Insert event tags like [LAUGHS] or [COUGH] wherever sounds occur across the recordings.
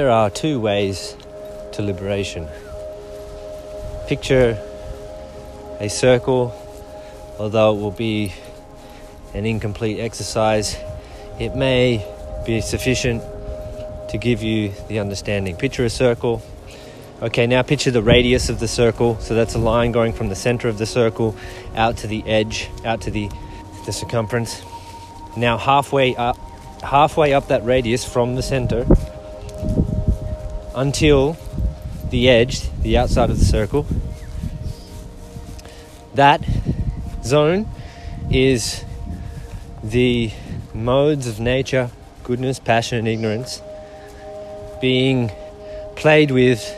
there are two ways to liberation. Picture a circle, although it will be an incomplete exercise, it may be sufficient to give you the understanding. Picture a circle. Okay, now picture the radius of the circle. So that's a line going from the center of the circle out to the edge, out to the, the circumference. Now halfway up, halfway up that radius from the center until the edge, the outside of the circle. That zone is the modes of nature, goodness, passion, and ignorance being played with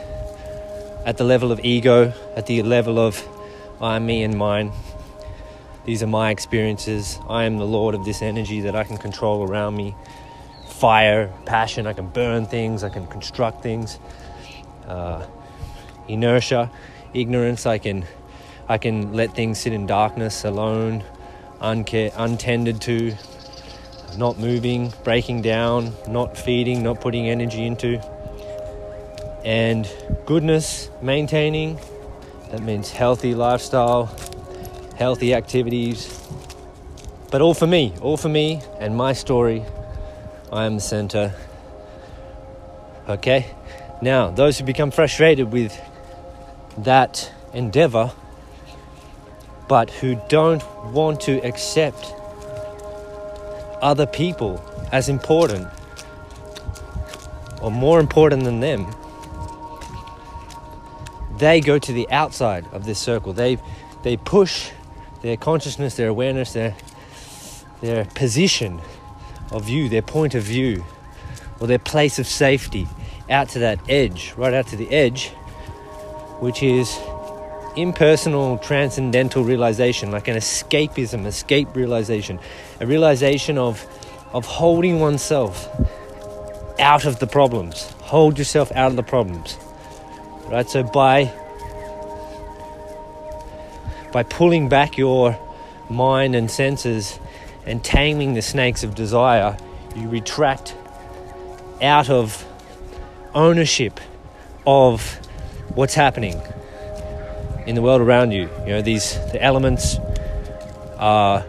at the level of ego, at the level of I, me, and mine. These are my experiences. I am the Lord of this energy that I can control around me. Fire, passion, I can burn things, I can construct things. Uh, inertia, ignorance, I can, I can let things sit in darkness alone, untended to, not moving, breaking down, not feeding, not putting energy into. And goodness, maintaining, that means healthy lifestyle, healthy activities. But all for me, all for me and my story. I am the center. Okay? Now, those who become frustrated with that endeavor, but who don't want to accept other people as important or more important than them, they go to the outside of this circle. They, they push their consciousness, their awareness, their, their position of view, their point of view, or their place of safety out to that edge, right out to the edge, which is impersonal transcendental realization, like an escapism, escape realization, a realization of, of holding oneself out of the problems. Hold yourself out of the problems. Right? So by by pulling back your mind and senses and taming the snakes of desire, you retract out of ownership of what's happening in the world around you. You know, these the elements are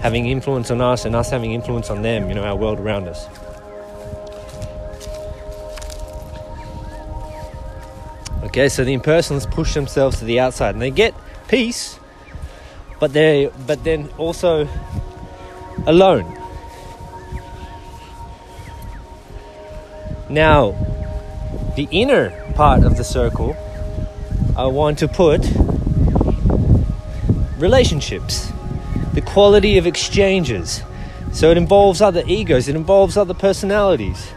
having influence on us and us having influence on them, you know, our world around us. Okay, so the impersonalists push themselves to the outside and they get peace, but they but then also alone. Now, the inner part of the circle I want to put relationships, the quality of exchanges. So it involves other egos, it involves other personalities.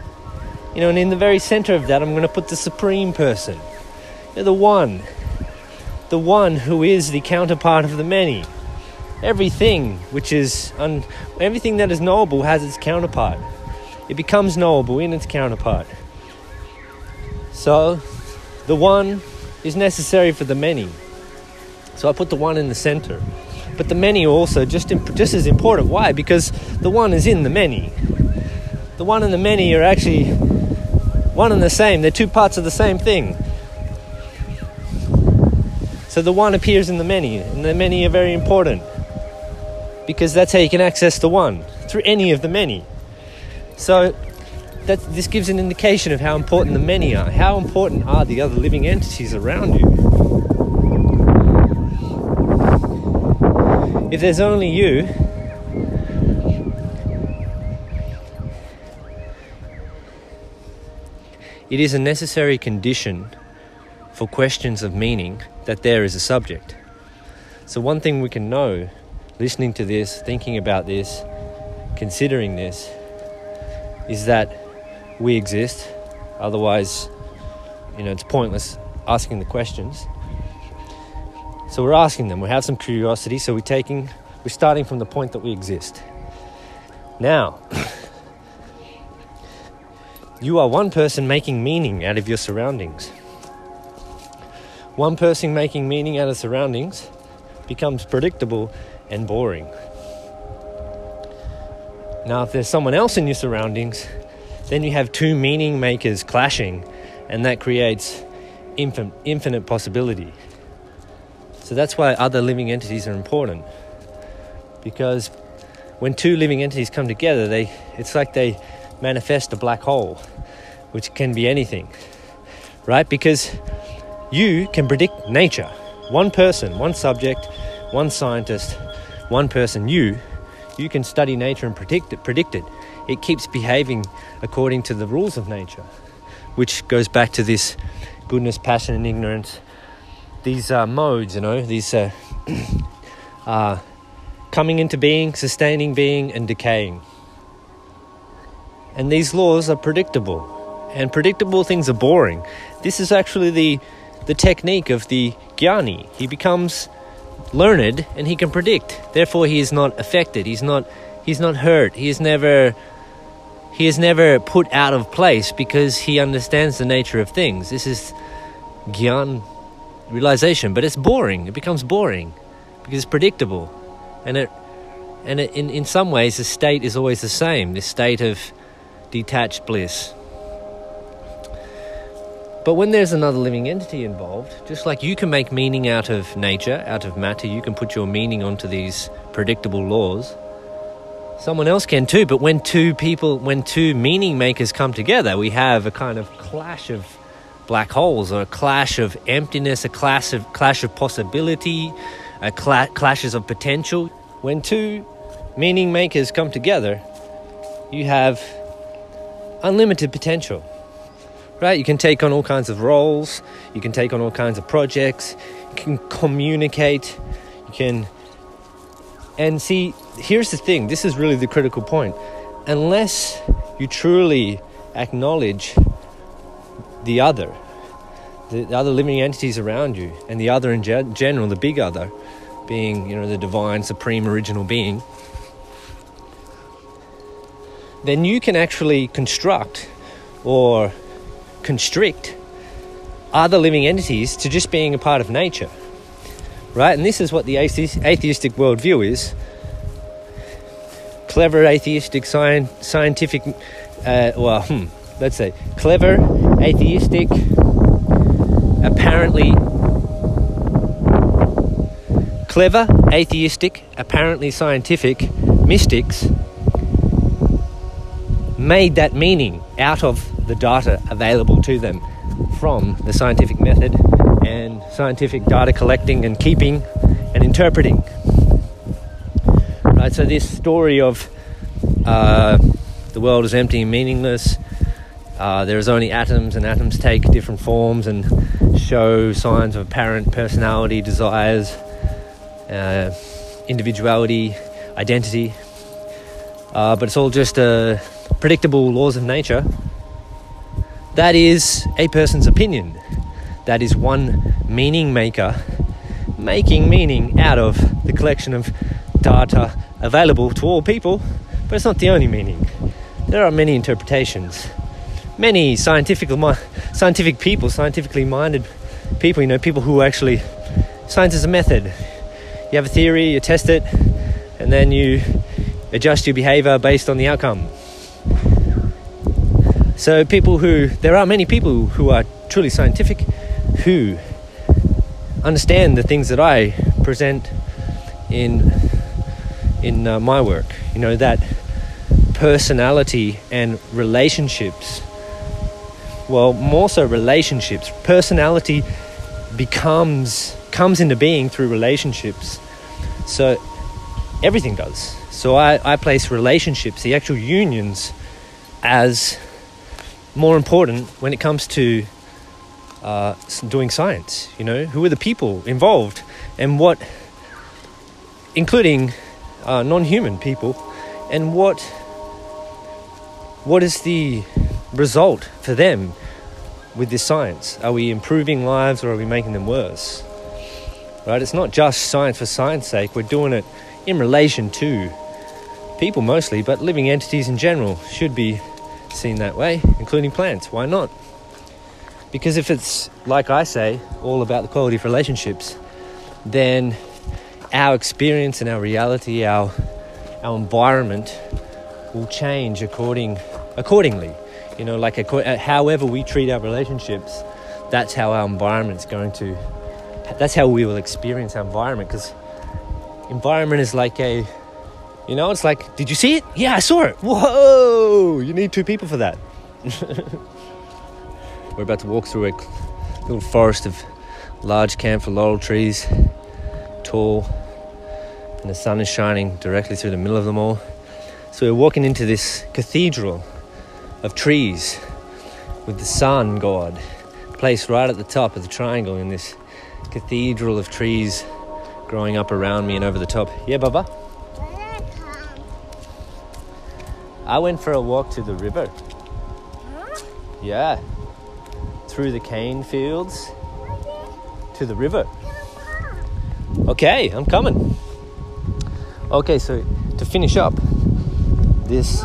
You know, and in the very center of that, I'm going to put the supreme person, the one, the one who is the counterpart of the many. Everything which is un- everything that is knowable has its counterpart. It becomes knowable in its counterpart. So, the one is necessary for the many. So I put the one in the center. But the many also just, imp- just as important. Why? Because the one is in the many. The one and the many are actually one and the same. They're two parts of the same thing. So the one appears in the many, and the many are very important. Because that's how you can access the one through any of the many. So that this gives an indication of how important the many are. How important are the other living entities around you? If there's only you, it is a necessary condition for questions of meaning that there is a subject. So, one thing we can know listening to this, thinking about this, considering this, is that we exist. Otherwise, you know, it's pointless asking the questions. So we're asking them. We have some curiosity. So we're taking, we're starting from the point that we exist. Now, [LAUGHS] you are one person making meaning out of your surroundings. One person making meaning out of surroundings becomes predictable and boring. Now, if there's someone else in your surroundings then you have two meaning makers clashing, and that creates infin- infinite possibility. So that's why other living entities are important. Because when two living entities come together, they it's like they manifest a black hole, which can be anything. Right? Because you can predict nature. One person, one subject, one scientist, one person, you, you can study nature and predict it, predict it. It keeps behaving according to the rules of nature, which goes back to this goodness, passion, and ignorance. These uh, modes, you know, these uh, [CLEARS THROAT] uh, coming into being, sustaining being, and decaying. And these laws are predictable, and predictable things are boring. This is actually the the technique of the Gyani. He becomes learned and he can predict. Therefore, he is not affected. He's not. He's not hurt. He is never. He is never put out of place because he understands the nature of things. This is Gyan realization, but it's boring. It becomes boring because it's predictable, and it and it, in in some ways the state is always the same. This state of detached bliss. But when there's another living entity involved, just like you can make meaning out of nature, out of matter, you can put your meaning onto these predictable laws. Someone else can too, but when two people, when two meaning makers come together, we have a kind of clash of black holes, or a clash of emptiness, a clash of clash of possibility, a cla- clashes of potential. When two meaning makers come together, you have unlimited potential right? You can take on all kinds of roles, you can take on all kinds of projects, you can communicate, you can. And see, here's the thing this is really the critical point. Unless you truly acknowledge the other, the, other living entities around you, and the other in ge- general, the big other, being, you know, the divine, supreme, original being, then you can actually construct or constrict other living entities to just being a part of nature. Right? And this is what the atheistic worldview is. Clever atheistic sci- scientific, uh, well, hmm, let's say, clever atheistic, apparently clever atheistic, apparently scientific mystics made that meaning out of the data available to them from the scientific method and scientific data collecting and keeping and interpreting. Right, so this story of uh, the world is empty and meaningless. Uh, there is only atoms, and atoms take different forms and show signs of apparent personality, desires, uh, individuality, identity. Uh, but it's all just uh, predictable laws of nature that is a person's opinion. That is one meaning maker making meaning out of the collection of data available to all people, but it's not the only meaning. There are many interpretations. Many scientific, scientific people, scientifically minded people, you know, people who actually, science is a method. You have a theory, you test it, and then you adjust your behavior based on the outcome. So, people who, there are many people who are truly scientific who understand the things that I present in, in uh, my work. You know, that personality and relationships, well, more so relationships, personality becomes, comes into being through relationships. So, everything does. So, I, I place relationships, the actual unions, as more important when it comes to uh, doing science. You know, who are the people involved, and what, including uh, non-human people, and what what is the result for them with this science? Are we improving lives or are we making them worse? Right? It's not just science for science sake. We're doing it in relation to people mostly, but living entities in general should be seen that way, including plants. Why not? Because if it's, like I say, all about the quality of relationships, then our experience and our reality, our, our environment will change according, accordingly. You know, like a, uh, however we treat our relationships, that's how our environment's going to. That's how we will experience our environment. Because environment is like a, you know, it's like, did you see it? Yeah, I saw it. Whoa! You need two people for that. [LAUGHS] We're about to walk through a little forest of large camphor laurel trees, tall, and the sun is shining directly through the middle of them all. So we're walking into this cathedral of trees with the sun god placed right at the top of the triangle in this cathedral of trees growing up around me and over the top. Yeah, Baba? I went for a walk to the river. Yeah. Through the cane fields to the river. Okay, I'm coming. Okay, so to finish up this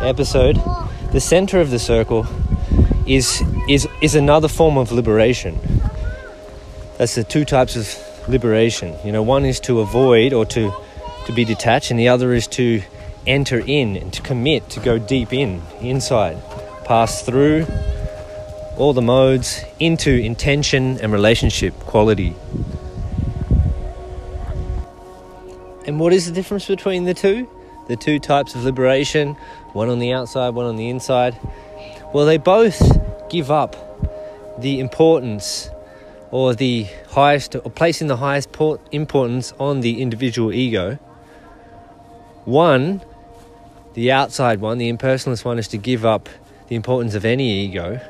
episode, the center of the circle is is is another form of liberation. That's the two types of liberation. You know, one is to avoid or to to be detached, and the other is to enter in and to commit, to go deep in, inside, pass through all the modes into intention and relationship quality. And what is the difference between the two? The two types of liberation, one on the outside, one on the inside. Well, they both give up the importance or the highest, or placing the highest importance on the individual ego. One, the outside one, the impersonalist one, is to give up the importance of any ego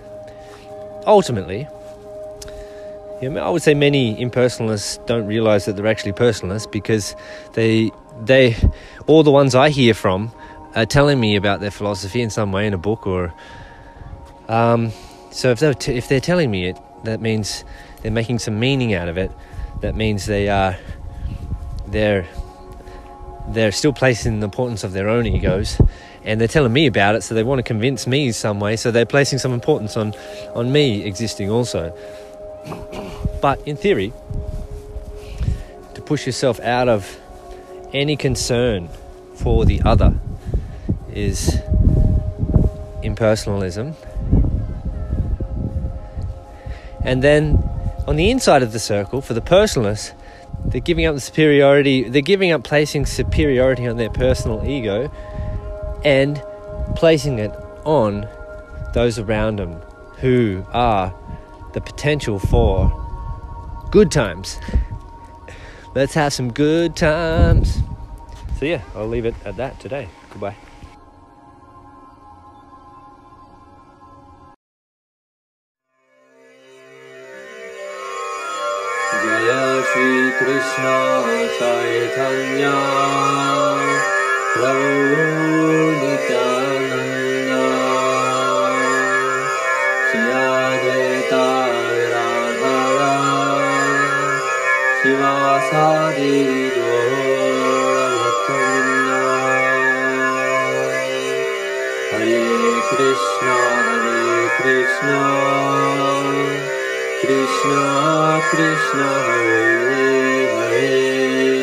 ultimately, I would say many impersonalists don't realize that they're actually personalists because they they all the ones I hear from are telling me about their philosophy in some way in a book or um, so if they're t- if they're telling me it, that means they're making some meaning out of it. That means they are they're they're still placing the importance of their own egos and they're telling me about it, so they want to convince me some way, so they're placing some importance on, on me existing also. But in theory, to push yourself out of any concern for the other is impersonalism. And then on the inside of the circle, for the personalists, they're giving up the superiority, they're giving up placing superiority on their personal ego and placing it on those around them who are the potential for good times. Let's have some good times. So, yeah, I'll leave it at that today. Goodbye. Jai Shrikrishna Chaitanya. प्रौदितान्या Shila जयता रावासादे Hare Krishna Hare Krishna. Krishna Krishna Hare Hare